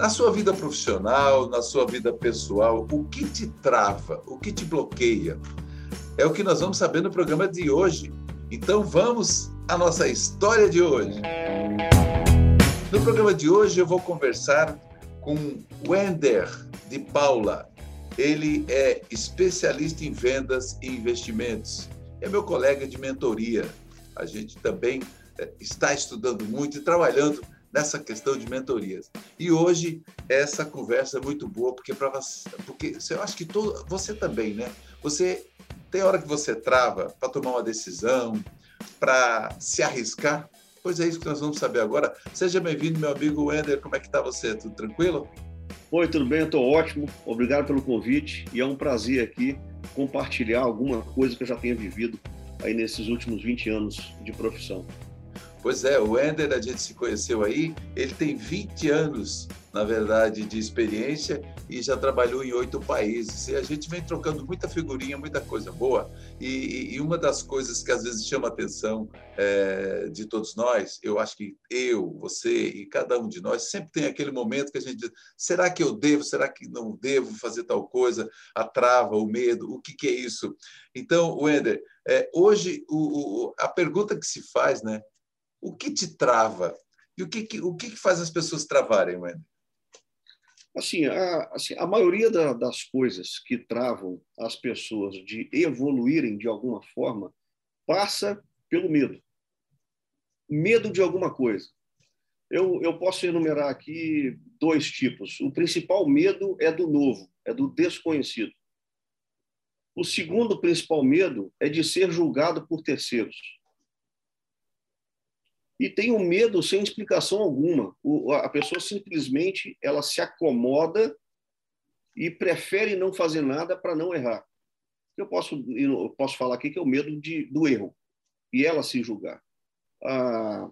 Na sua vida profissional, na sua vida pessoal, o que te trava, o que te bloqueia? É o que nós vamos saber no programa de hoje. Então vamos à nossa história de hoje. No programa de hoje eu vou conversar com Wender de Paula. Ele é especialista em vendas e investimentos. É meu colega de mentoria. A gente também é, está estudando muito e trabalhando nessa questão de mentorias. E hoje essa conversa é muito boa porque para você, porque eu acho que todo, você também, né? Você tem hora que você trava para tomar uma decisão, para se arriscar. Pois é isso que nós vamos saber agora. Seja bem-vindo, meu amigo Wender. Como é que está você? Tudo tranquilo? Oi, tudo bem? Estou ótimo. Obrigado pelo convite e é um prazer aqui compartilhar alguma coisa que eu já tenha vivido aí nesses últimos 20 anos de profissão. Pois é, o Ender, a gente se conheceu aí, ele tem 20 anos, na verdade, de experiência e já trabalhou em oito países. E a gente vem trocando muita figurinha, muita coisa boa. E, e uma das coisas que às vezes chama a atenção é, de todos nós, eu acho que eu, você e cada um de nós sempre tem aquele momento que a gente diz: será que eu devo, será que não devo fazer tal coisa? A trava, o medo, o que, que é isso? Então, Wender, é, hoje o, o, a pergunta que se faz, né? O que te trava? E o que, que o que, que faz as pessoas travarem, Wendy? Assim, a, assim, a maioria da, das coisas que travam as pessoas de evoluírem de alguma forma passa pelo medo. Medo de alguma coisa. Eu, eu posso enumerar aqui dois tipos. O principal medo é do novo, é do desconhecido. O segundo principal medo é de ser julgado por terceiros e tem um medo sem explicação alguma. O, a pessoa simplesmente ela se acomoda e prefere não fazer nada para não errar. Eu posso, eu posso falar aqui que é o medo de, do erro e ela se julgar. Ah,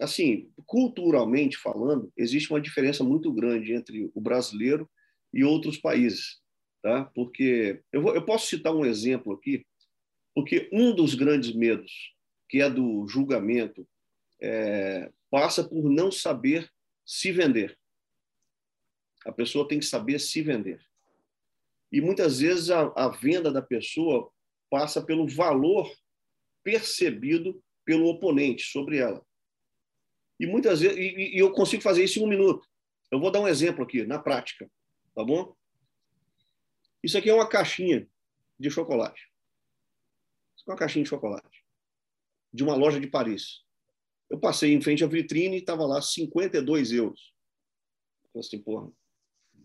assim, culturalmente falando, existe uma diferença muito grande entre o brasileiro e outros países, tá? Porque eu, vou, eu posso citar um exemplo aqui, porque um dos grandes medos, que é do julgamento é, passa por não saber se vender. A pessoa tem que saber se vender. E muitas vezes a, a venda da pessoa passa pelo valor percebido pelo oponente sobre ela. E muitas vezes, e, e eu consigo fazer isso em um minuto. Eu vou dar um exemplo aqui, na prática, tá bom? Isso aqui é uma caixinha de chocolate. Isso é uma caixinha de chocolate de uma loja de Paris. Eu passei em frente à vitrine e estava lá 52 euros. Eu assim, porra,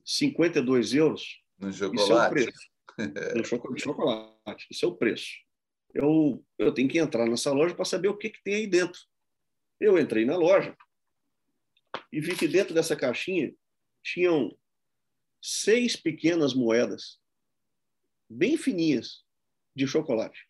52 euros? No chocolate? Isso é o preço. no chocolate. Isso é o preço. Eu, eu tenho que entrar nessa loja para saber o que, que tem aí dentro. Eu entrei na loja e vi que dentro dessa caixinha tinham seis pequenas moedas, bem fininhas, de chocolate.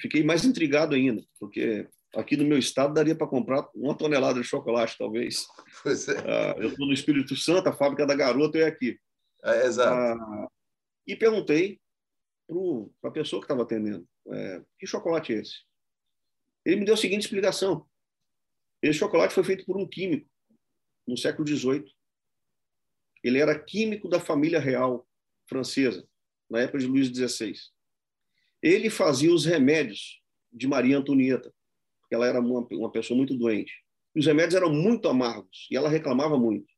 Fiquei mais intrigado ainda, porque Aqui no meu estado daria para comprar uma tonelada de chocolate, talvez. Pois é. Uh, eu estou no Espírito Santo, a fábrica da garota é aqui. É, exato. Uh, e perguntei para a pessoa que estava atendendo: é, que chocolate é esse? Ele me deu a seguinte explicação: esse chocolate foi feito por um químico no século XVIII. Ele era químico da família real francesa, na época de Luís XVI. Ele fazia os remédios de Maria Antonieta porque ela era uma, uma pessoa muito doente. Os remédios eram muito amargos e ela reclamava muito.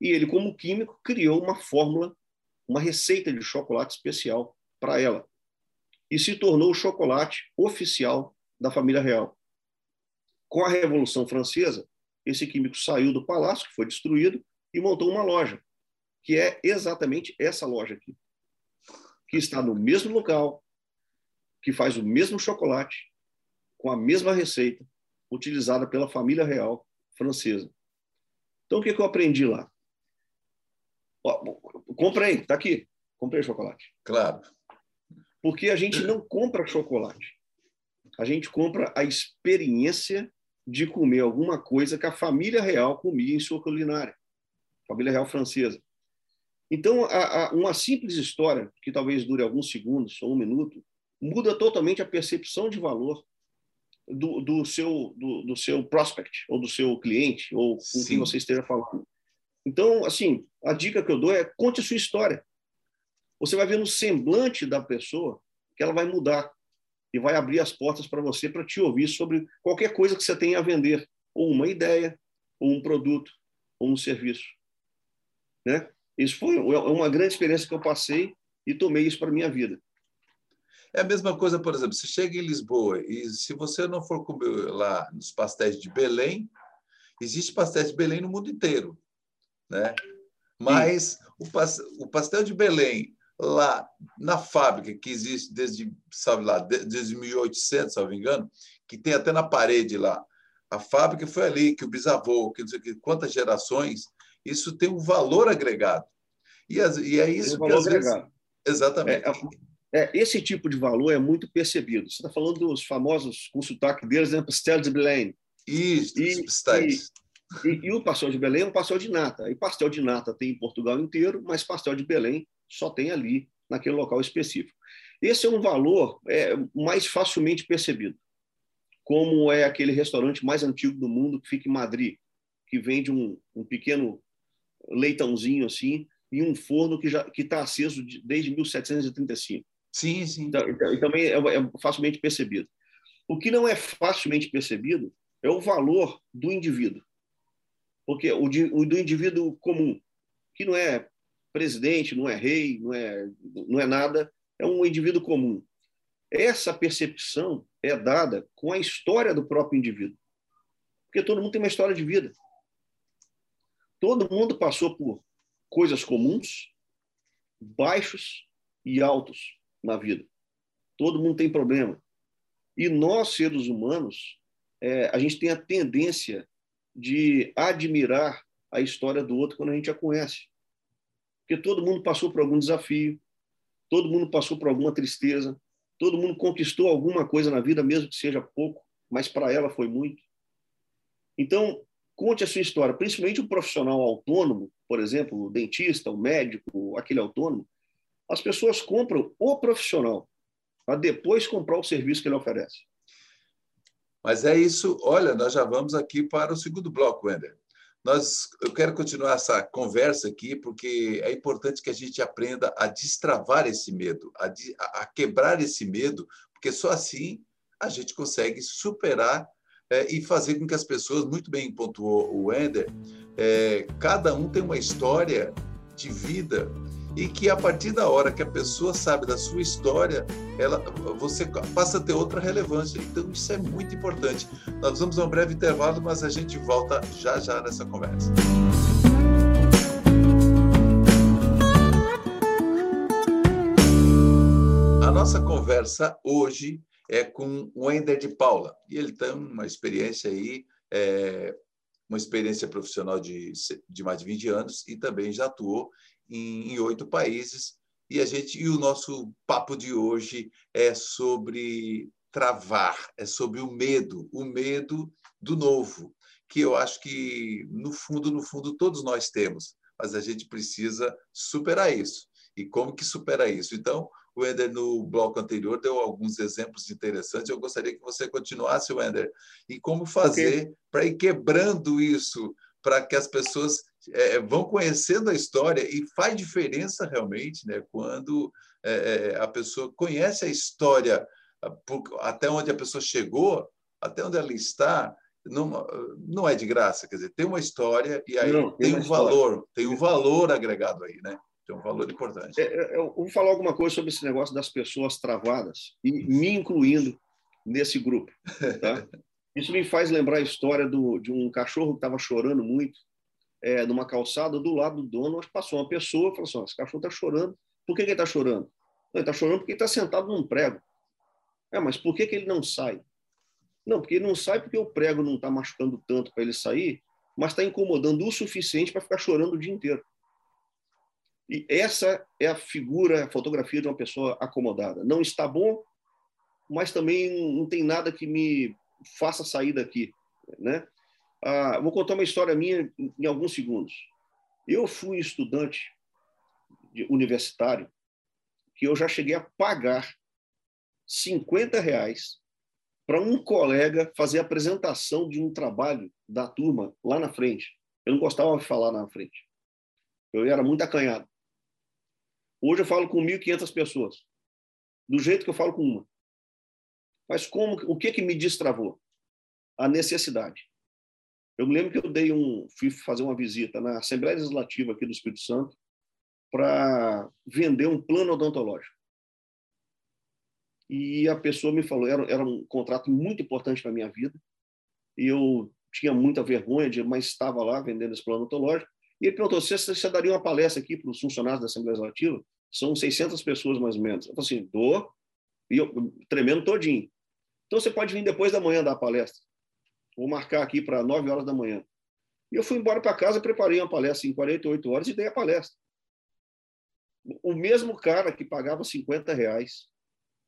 E ele, como químico, criou uma fórmula, uma receita de chocolate especial para ela. E se tornou o chocolate oficial da família real. Com a Revolução Francesa, esse químico saiu do palácio, que foi destruído, e montou uma loja, que é exatamente essa loja aqui, que está no mesmo local, que faz o mesmo chocolate, com a mesma receita utilizada pela família real francesa. Então, o que, que eu aprendi lá? Ó, comprei, está aqui. Comprei chocolate. Claro. Porque a gente não compra chocolate. A gente compra a experiência de comer alguma coisa que a família real comia em sua culinária. Família real francesa. Então, a, a, uma simples história, que talvez dure alguns segundos ou um minuto, muda totalmente a percepção de valor do, do, seu, do, do seu prospect, ou do seu cliente, ou com Sim. quem você esteja falando. Então, assim, a dica que eu dou é conte a sua história. Você vai ver no semblante da pessoa que ela vai mudar e vai abrir as portas para você para te ouvir sobre qualquer coisa que você tenha a vender, ou uma ideia, ou um produto, ou um serviço. Né? Isso foi uma grande experiência que eu passei e tomei isso para minha vida. É a mesma coisa, por exemplo, você chega em Lisboa e se você não for comer lá nos pastéis de Belém, existe pastéis de Belém no mundo inteiro, né? Mas o pastel de Belém lá na fábrica que existe desde, sabe lá, desde 1800, se não me engano, que tem até na parede lá. A fábrica foi ali que o bisavô, que não sei quantas gerações, isso tem um valor agregado. E, e é isso que às vezes... Exatamente. É, é, esse tipo de valor é muito percebido. Você está falando dos famosos, com sotaque deles, né? pastel de Belém. Isso, e, pastéis. E, e, e, o pastel de Belém é um pastel de nata. E pastel de nata tem em Portugal inteiro, mas pastel de Belém só tem ali, naquele local específico. Esse é um valor é, mais facilmente percebido, como é aquele restaurante mais antigo do mundo que fica em Madrid, que vende um, um pequeno leitãozinho assim e um forno que está aceso desde 1735. Sim, sim. Então, então, e também é, é facilmente percebido. O que não é facilmente percebido é o valor do indivíduo. Porque o, o do indivíduo comum, que não é presidente, não é rei, não é, não é nada, é um indivíduo comum. Essa percepção é dada com a história do próprio indivíduo. Porque todo mundo tem uma história de vida. Todo mundo passou por coisas comuns, baixos e altos na vida. Todo mundo tem problema. E nós, seres humanos, é, a gente tem a tendência de admirar a história do outro quando a gente a conhece. Porque todo mundo passou por algum desafio, todo mundo passou por alguma tristeza, todo mundo conquistou alguma coisa na vida, mesmo que seja pouco, mas para ela foi muito. Então, conte a sua história, principalmente o profissional autônomo, por exemplo, o dentista, o médico, aquele autônomo. As pessoas compram o profissional para depois comprar o serviço que ele oferece. Mas é isso. Olha, nós já vamos aqui para o segundo bloco, Wender. Nós, eu quero continuar essa conversa aqui, porque é importante que a gente aprenda a destravar esse medo, a, a quebrar esse medo, porque só assim a gente consegue superar é, e fazer com que as pessoas, muito bem pontuou o Wender, é, cada um tem uma história de vida e que a partir da hora que a pessoa sabe da sua história, ela, você passa a ter outra relevância. Então isso é muito importante. Nós vamos a um breve intervalo, mas a gente volta já já nessa conversa. A nossa conversa hoje é com o Wender de Paula e ele tem uma experiência aí é, uma experiência profissional de, de mais de 20 anos e também já atuou em oito países. E a gente e o nosso papo de hoje é sobre travar, é sobre o medo, o medo do novo, que eu acho que no fundo, no fundo todos nós temos, mas a gente precisa superar isso. E como que supera isso? Então, o Ender, no bloco anterior, deu alguns exemplos interessantes. Eu gostaria que você continuasse, Ender, e como fazer okay. para ir quebrando isso, para que as pessoas é, vão conhecendo a história e faz diferença realmente né, quando é, é a pessoa conhece a história até onde a pessoa chegou, até onde ela está, não, não é de graça, quer dizer, tem uma história e aí não, tem, tem um história. valor, tem um valor agregado aí, né? Tem um valor importante. É, é, eu vou falar alguma coisa sobre esse negócio das pessoas travadas, e me incluindo nesse grupo. Tá? Isso me faz lembrar a história do, de um cachorro que estava chorando muito é, numa calçada, do lado do dono, passou uma pessoa e falou assim: esse cachorro está chorando. Por que, que ele está chorando? Ele está chorando porque está sentado num prego. É, mas por que, que ele não sai? Não, porque ele não sai porque o prego não está machucando tanto para ele sair, mas está incomodando o suficiente para ficar chorando o dia inteiro. E essa é a figura, a fotografia de uma pessoa acomodada. Não está bom, mas também não tem nada que me faça sair daqui, né? Ah, vou contar uma história minha em alguns segundos. Eu fui estudante universitário que eu já cheguei a pagar 50 reais para um colega fazer a apresentação de um trabalho da turma lá na frente. Eu não gostava de falar na frente. Eu era muito acanhado. Hoje eu falo com 1.500 pessoas, do jeito que eu falo com uma. Mas como, o que que me destravou? A necessidade. Eu me lembro que eu dei um, fui fazer uma visita na Assembleia Legislativa aqui do Espírito Santo para vender um plano odontológico. E a pessoa me falou, era, era um contrato muito importante na minha vida, e eu tinha muita vergonha de, mas estava lá vendendo esse plano odontológico. E ele perguntou: você, você daria uma palestra aqui para os funcionários da Assembleia Legislativa? São 600 pessoas mais ou menos. Eu falei assim: dou, e eu tremendo todinho. Então você pode vir depois da manhã dar a palestra. Vou marcar aqui para 9 horas da manhã. E eu fui embora para casa, preparei uma palestra em 48 horas e dei a palestra. O mesmo cara que pagava 50 reais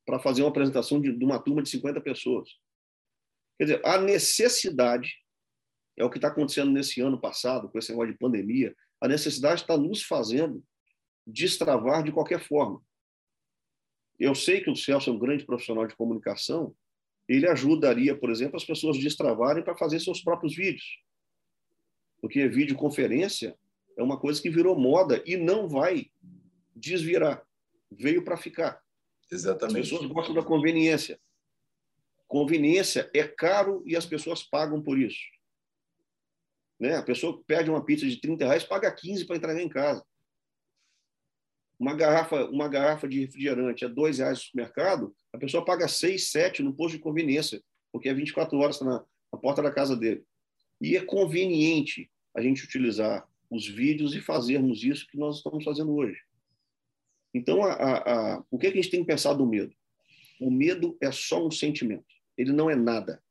para fazer uma apresentação de, de uma turma de 50 pessoas. Quer dizer, a necessidade é o que está acontecendo nesse ano passado, com esse negócio de pandemia. A necessidade está nos fazendo destravar de qualquer forma. Eu sei que o Celso é um grande profissional de comunicação, ele ajudaria, por exemplo, as pessoas a destravarem para fazer seus próprios vídeos. Porque videoconferência é uma coisa que virou moda e não vai desvirar. Veio para ficar. Exatamente. As pessoas gostam da conveniência. Conveniência é caro e as pessoas pagam por isso. Né? A pessoa pede uma pizza de 30 reais, paga 15 para entregar em casa. Uma garrafa, uma garrafa de refrigerante é dois reais no supermercado, a pessoa paga 6, 7 no posto de conveniência, porque é 24 horas na, na porta da casa dele. E é conveniente a gente utilizar os vídeos e fazermos isso que nós estamos fazendo hoje. Então, a, a, a, o que, é que a gente tem que pensar do medo? O medo é só um sentimento, ele não é nada.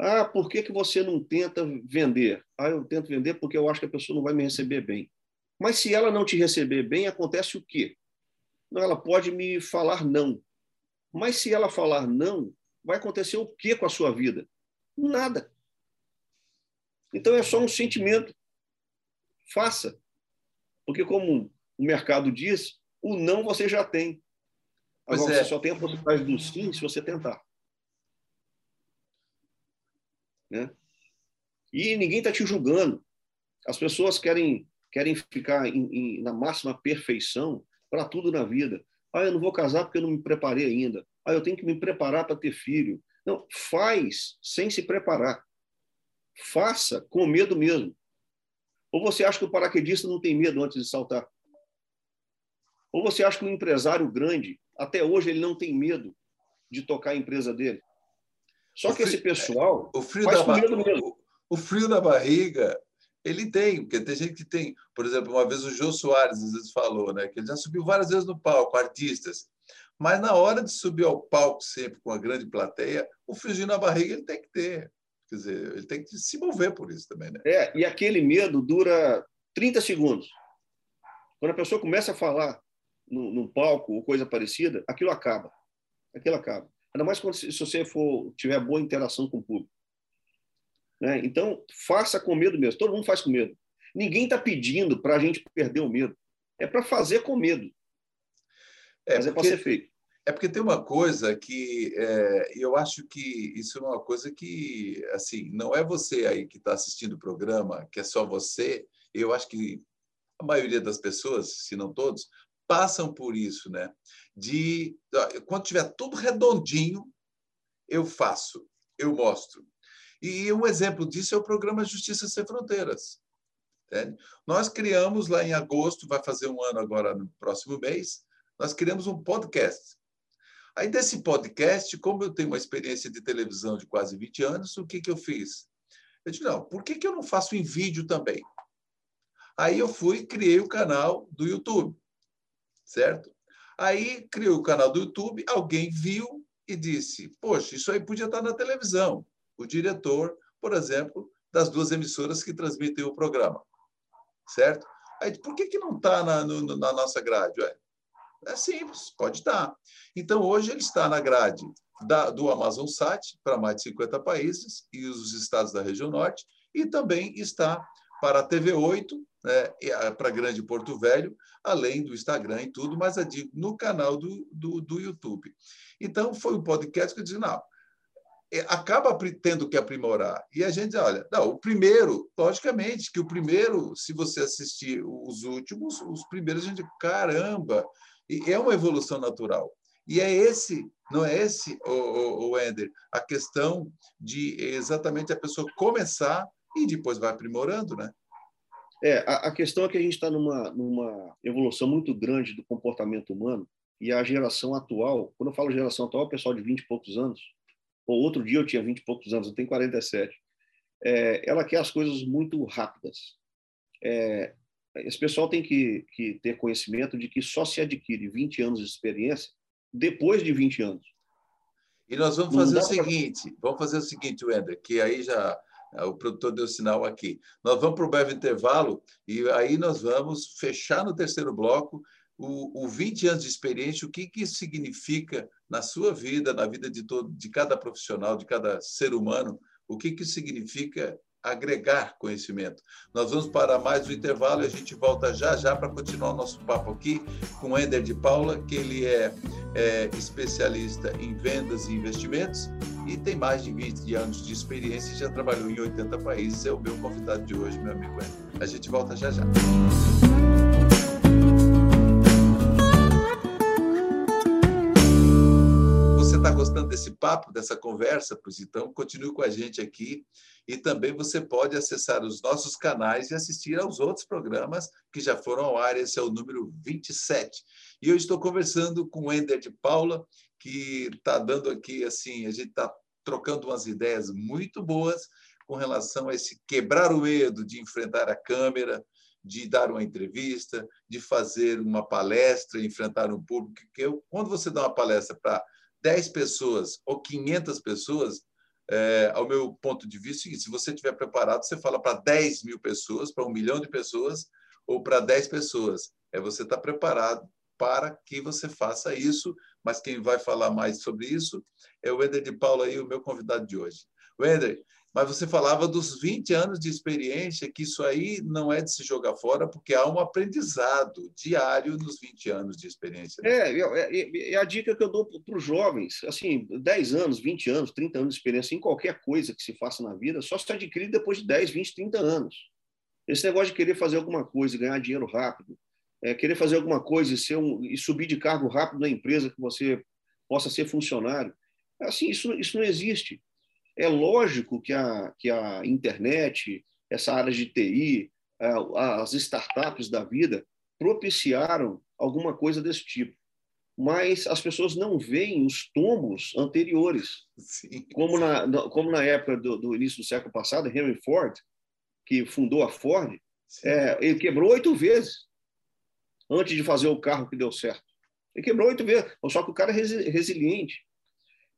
Ah, por que, que você não tenta vender? Ah, eu tento vender porque eu acho que a pessoa não vai me receber bem. Mas se ela não te receber bem, acontece o quê? Ela pode me falar não. Mas se ela falar não, vai acontecer o quê com a sua vida? Nada. Então é só um sentimento. Faça. Porque, como o mercado diz, o não você já tem. Agora, é. você só tem a possibilidade do sim se você tentar. Né? E ninguém está te julgando. As pessoas querem querem ficar em, em, na máxima perfeição para tudo na vida. Ah, eu não vou casar porque eu não me preparei ainda. Ah, eu tenho que me preparar para ter filho. Não, faz sem se preparar. Faça com medo mesmo. Ou você acha que o paraquedista não tem medo antes de saltar? Ou você acha que o empresário grande, até hoje, ele não tem medo de tocar a empresa dele? Só o que frio, esse pessoal o frio faz da com medo mesmo. O, o frio da barriga ele tem, porque tem gente que tem, por exemplo, uma vez o Jô Soares às vezes falou, né, que ele já subiu várias vezes no palco, artistas, mas na hora de subir ao palco sempre com a grande plateia, o friozinho na barriga ele tem que ter. Quer dizer, ele tem que se mover por isso também, né? É, e aquele medo dura 30 segundos. Quando a pessoa começa a falar no, no palco ou coisa parecida, aquilo acaba. Aquilo acaba. Ainda mais quando, se você for tiver boa interação com o público. Né? Então, faça com medo mesmo. Todo mundo faz com medo. Ninguém está pedindo para a gente perder o medo. É para fazer com medo. É Mas é para ser feito. É porque tem uma coisa que é, eu acho que isso é uma coisa que, assim, não é você aí que está assistindo o programa, que é só você. Eu acho que a maioria das pessoas, se não todos, passam por isso, né? De quando tiver tudo redondinho, eu faço, eu mostro. E um exemplo disso é o programa Justiça Sem Fronteiras. Entende? Nós criamos lá em agosto, vai fazer um ano agora no próximo mês, nós criamos um podcast. Aí desse podcast, como eu tenho uma experiência de televisão de quase 20 anos, o que, que eu fiz? Eu disse, não, por que, que eu não faço em vídeo também? Aí eu fui e criei o canal do YouTube, certo? Aí criei o canal do YouTube, alguém viu e disse, poxa, isso aí podia estar na televisão o diretor, por exemplo, das duas emissoras que transmitem o programa. Certo? Aí, por que, que não está na, na, nossa grade? Ué? É simples, pode estar. Então, hoje ele está na grade da, do Amazon Sat para mais de 50 países e os estados da região norte, e também está para a TV8, né, para Grande Porto Velho, além do Instagram e tudo, mas no canal do, do, do YouTube. Então, foi um podcast que eu disse, não, é, acaba tendo que aprimorar. E a gente olha, não, o primeiro, logicamente, que o primeiro, se você assistir os últimos, os primeiros, a gente, caramba, e é uma evolução natural. E é esse, não é esse, o, o, Ender, a questão de exatamente a pessoa começar e depois vai aprimorando, né? É, a, a questão é que a gente está numa, numa evolução muito grande do comportamento humano e a geração atual, quando eu falo geração atual, o pessoal de 20 e poucos anos, ou outro dia eu tinha 20 e poucos anos, eu tenho 47, é, ela quer as coisas muito rápidas. É, esse pessoal tem que, que ter conhecimento de que só se adquire 20 anos de experiência depois de 20 anos. E nós vamos fazer o seguinte, pra... vamos fazer o seguinte, Wender, que aí já é, o produtor deu sinal aqui. Nós vamos para o breve intervalo e aí nós vamos fechar no terceiro bloco o, o 20 anos de experiência, o que, que isso significa na sua vida, na vida de, todo, de cada profissional, de cada ser humano, o que, que significa agregar conhecimento. Nós vamos para mais um intervalo e a gente volta já já para continuar o nosso papo aqui com o Ender de Paula, que ele é, é, especialista em vendas e investimentos e tem mais de 20 anos de experiência e já trabalhou em 80 países. É o meu convidado de hoje, meu amigo Ender. A gente volta já já. Desse papo, dessa conversa, pois então continue com a gente aqui. E também você pode acessar os nossos canais e assistir aos outros programas que já foram ao ar. Esse é o número 27. E eu estou conversando com o Ender de Paula, que está dando aqui, assim, a gente está trocando umas ideias muito boas com relação a esse quebrar o medo de enfrentar a câmera, de dar uma entrevista, de fazer uma palestra, enfrentar um público. Que eu, quando você dá uma palestra para 10 pessoas ou 500 pessoas, é, ao meu ponto de vista, se você estiver preparado, você fala para 10 mil pessoas, para um milhão de pessoas ou para 10 pessoas. É você estar tá preparado para que você faça isso, mas quem vai falar mais sobre isso é o Ender de Paula, aí, o meu convidado de hoje. Wender, mas você falava dos 20 anos de experiência, que isso aí não é de se jogar fora, porque há um aprendizado diário nos 20 anos de experiência. É, é, é a dica que eu dou para os jovens. Assim, 10 anos, 20 anos, 30 anos de experiência em qualquer coisa que se faça na vida, só se adquire depois de 10, 20, 30 anos. Esse negócio de querer fazer alguma coisa e ganhar dinheiro rápido, é, querer fazer alguma coisa e, ser um, e subir de cargo rápido na empresa que você possa ser funcionário, assim, isso, isso não existe. É lógico que a, que a internet, essa área de TI, as startups da vida propiciaram alguma coisa desse tipo. Mas as pessoas não veem os tombos anteriores. Sim. Como, na, como na época do, do, início do século passado, Henry Ford, que fundou a Ford, é, ele quebrou oito vezes antes de fazer o carro que deu certo. Ele quebrou oito vezes. Só que o cara é resiliente.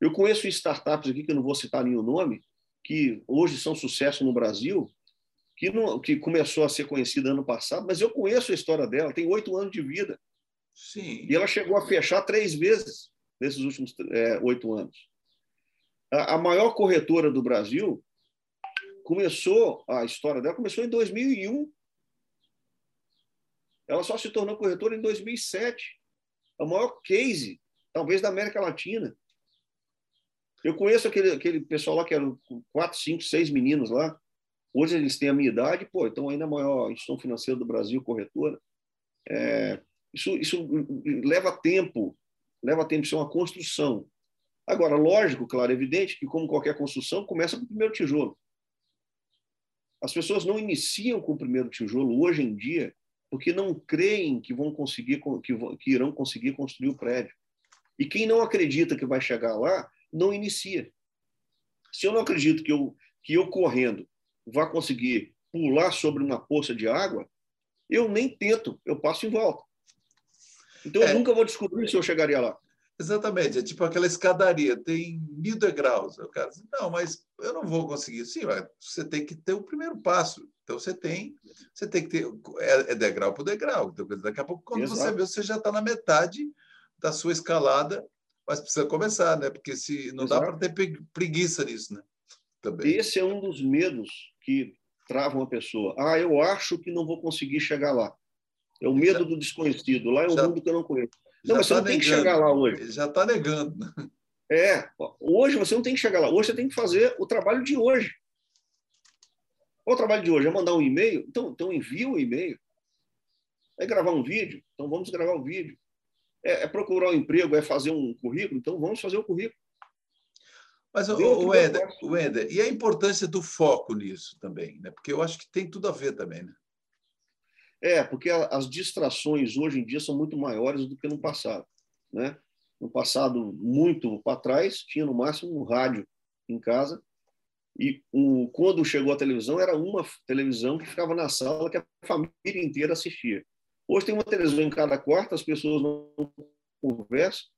Eu conheço startups aqui, que eu não vou citar nenhum nome, que hoje são sucesso no Brasil, que, não, que começou a ser conhecida ano passado, mas eu conheço a história dela, tem oito anos de vida. Sim. E ela chegou a fechar três vezes nesses últimos é, oito anos. A, a maior corretora do Brasil começou, a história dela começou em 2001. Ela só se tornou corretora em 2007. É o maior case, talvez, da América Latina. Eu conheço aquele, aquele pessoal lá que eram quatro, cinco, seis meninos lá. Hoje eles têm a minha idade, pô, então ainda a maior instituição financeira do Brasil, corretora. É, isso, isso leva tempo, leva tempo, isso é uma construção. Agora, lógico, claro, evidente que, como qualquer construção, começa com o primeiro tijolo. As pessoas não iniciam com o primeiro tijolo hoje em dia porque não creem que vão conseguir que, que irão conseguir construir o prédio. E quem não acredita que vai chegar lá não inicia. Se eu não acredito que eu, que eu correndo vá conseguir pular sobre uma poça de água, eu nem tento, eu passo em volta. Então, é. eu nunca vou descobrir se eu chegaria lá. Exatamente, é tipo aquela escadaria, tem mil degraus. O cara diz, não, mas eu não vou conseguir. Sim, você tem que ter o primeiro passo. Então você tem, você tem que ter, é, é degrau por degrau. Então, daqui a pouco, quando Exato. você vê, você já está na metade da sua escalada mas precisa começar, né? Porque se não Exato. dá para ter preguiça nisso, né? Também. Esse é um dos medos que travam a pessoa. Ah, eu acho que não vou conseguir chegar lá. É o medo já, do desconhecido. Lá é um já, mundo que eu não conheço. Não, mas você tá não negando. tem que chegar lá hoje. Já está negando. É. Hoje você não tem que chegar lá. Hoje você tem que fazer o trabalho de hoje. Qual o trabalho de hoje? É mandar um e-mail? Então, então envia o um e-mail. É gravar um vídeo? Então vamos gravar o um vídeo. É, é, procurar um emprego? É fazer um currículo? Então vamos fazer o currículo. Mas, o, Eder, o Eder, e a importância do foco nisso também, né? Porque eu acho que tem tudo a ver também, né? É, porque as distrações hoje em dia são muito maiores do que no passado, né? No passado, muito para trás, tinha no máximo um rádio em casa e quando chegou a televisão, era uma televisão que ficava na sala que a família inteira assistia. Hoje tem uma televisão em cada quarto, as pessoas não conversam,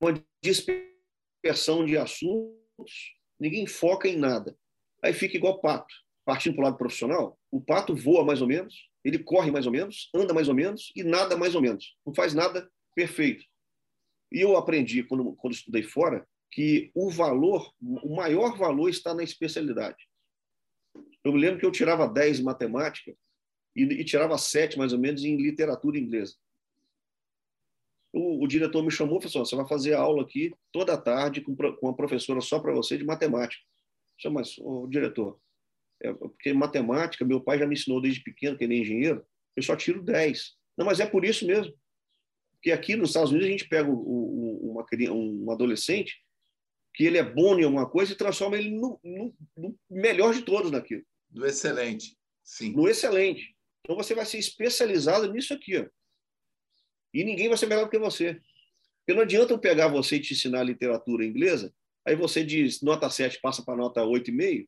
uma dispersão de assuntos, ninguém foca em nada. Aí fica igual pato, partindo para o lado profissional, o pato voa mais ou menos, ele corre mais ou menos, anda mais ou menos e nada mais ou menos. Não faz nada perfeito. E eu aprendi, quando, quando estudei fora, que o valor, o maior valor está na especialidade. Eu me lembro que eu tirava 10 em matemática e, e tirava 7, mais ou menos, em literatura inglesa o, o, diretor me chamou e falou assim, você vai fazer aula aqui toda tarde com, com uma professora só para você de matemática. Eu mas, o diretor, é, porque matemática, meu pai já me ensinou desde pequeno, que ele é engenheiro, eu só tiro 10. Não, mas é por isso mesmo. Porque aqui nos Estados Unidos a gente pega o, o, uma, um adolescente que ele é bom em alguma coisa e transforma ele no, no, no melhor de todos naquilo. No excelente, sim. No excelente. Então você vai ser especializado nisso aqui. Ó. E ninguém vai ser melhor do que você. Porque não adianta eu pegar você e te ensinar literatura inglesa, aí você diz nota 7 passa para nota 8,5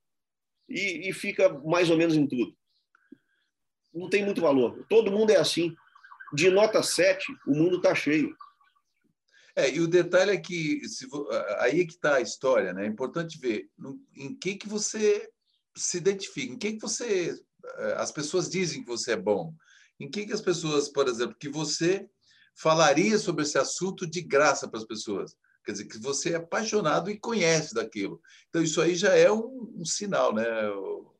e, e fica mais ou menos em tudo. Não tem muito valor. Todo mundo é assim. De nota 7, o mundo está cheio. É, e o detalhe é que se, aí é que está a história, né? É importante ver no, em que que você se identifica, em que que você as pessoas dizem que você é bom, em que que as pessoas, por exemplo, que você falaria sobre esse assunto de graça para as pessoas. Quer dizer, que você é apaixonado e conhece daquilo. Então, isso aí já é um, um sinal, né? O,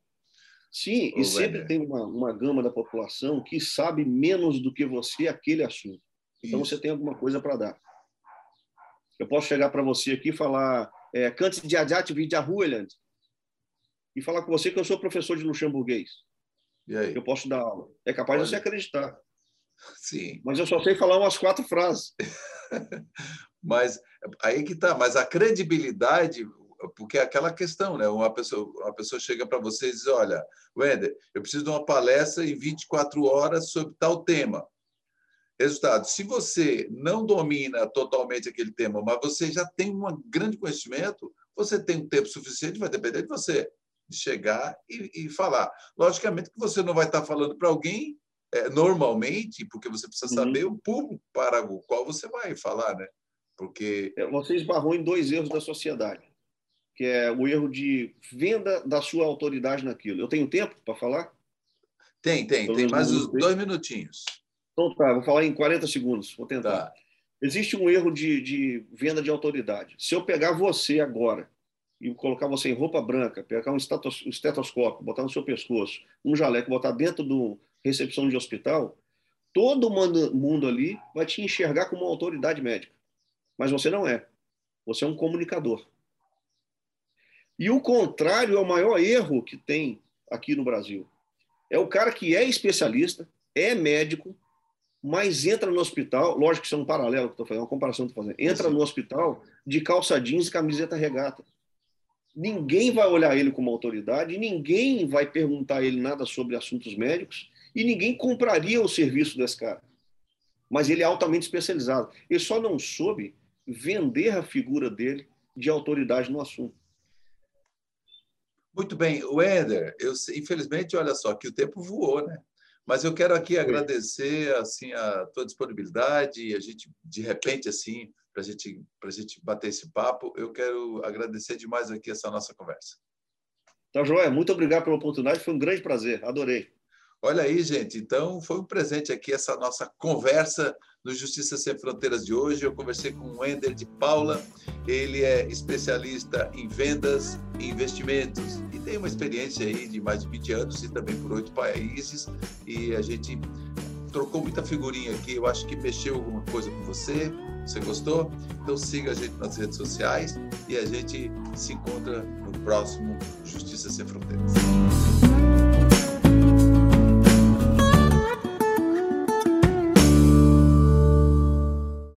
Sim, o e sempre tem uma, uma gama da população que sabe menos do que você aquele assunto. Então, isso. você tem alguma coisa para dar. Eu posso chegar para você aqui e falar é, Cante de Adiat Vidyahueland e falar com você que eu sou professor de luxemburguês. Eu posso dar aula. É capaz de você acreditar. Sim. Mas eu só sei falar umas quatro frases. mas aí que tá, mas a credibilidade, porque é aquela questão, né? Uma pessoa, uma pessoa chega para você e diz: Olha, Wender, eu preciso de uma palestra em 24 horas sobre tal tema. Resultado: se você não domina totalmente aquele tema, mas você já tem um grande conhecimento, você tem um tempo suficiente, vai depender de você, de chegar e, e falar. Logicamente que você não vai estar falando para alguém é, normalmente, porque você precisa uhum. saber uhum. o público para o qual você vai falar, né? Porque é, você esbarrou em dois erros da sociedade, que é o erro de venda da sua autoridade naquilo. Eu tenho tempo para falar? Tem, tem, tem mais uns dois minutinhos. Então tá, vou falar em 40 segundos, vou tentar. Tá. Existe um erro de, de venda de autoridade. Se eu pegar você agora e colocar você em roupa branca, pegar um estetoscópio, botar no seu pescoço, um jaleco, botar dentro do, recepção de hospital, todo mundo ali vai te enxergar como uma autoridade médica. Mas você não é. Você é um comunicador. E o contrário é o maior erro que tem aqui no Brasil. É o cara que é especialista, é médico, mas entra no hospital, lógico que isso é um paralelo que estou fazendo, uma comparação que estou fazendo, entra no hospital de calça jeans e camiseta regata. Ninguém vai olhar ele como autoridade, ninguém vai perguntar a ele nada sobre assuntos médicos, e ninguém compraria o serviço desse cara. Mas ele é altamente especializado. Ele só não soube vender a figura dele de autoridade no assunto. Muito bem, o Éder, eu infelizmente, olha só, que o tempo voou, né? Mas eu quero aqui agradecer assim a tua disponibilidade e a gente de repente assim para gente para gente bater esse papo, eu quero agradecer demais aqui essa nossa conversa. Tá joia, muito obrigado pela oportunidade, foi um grande prazer, adorei. Olha aí, gente. Então, foi um presente aqui essa nossa conversa no Justiça Sem Fronteiras de hoje. Eu conversei com o Wender de Paula. Ele é especialista em vendas e investimentos e tem uma experiência aí de mais de 20 anos e também por oito países. E a gente trocou muita figurinha aqui. Eu acho que mexeu alguma coisa com você. Você gostou? Então siga a gente nas redes sociais e a gente se encontra no próximo Justiça Sem Fronteiras.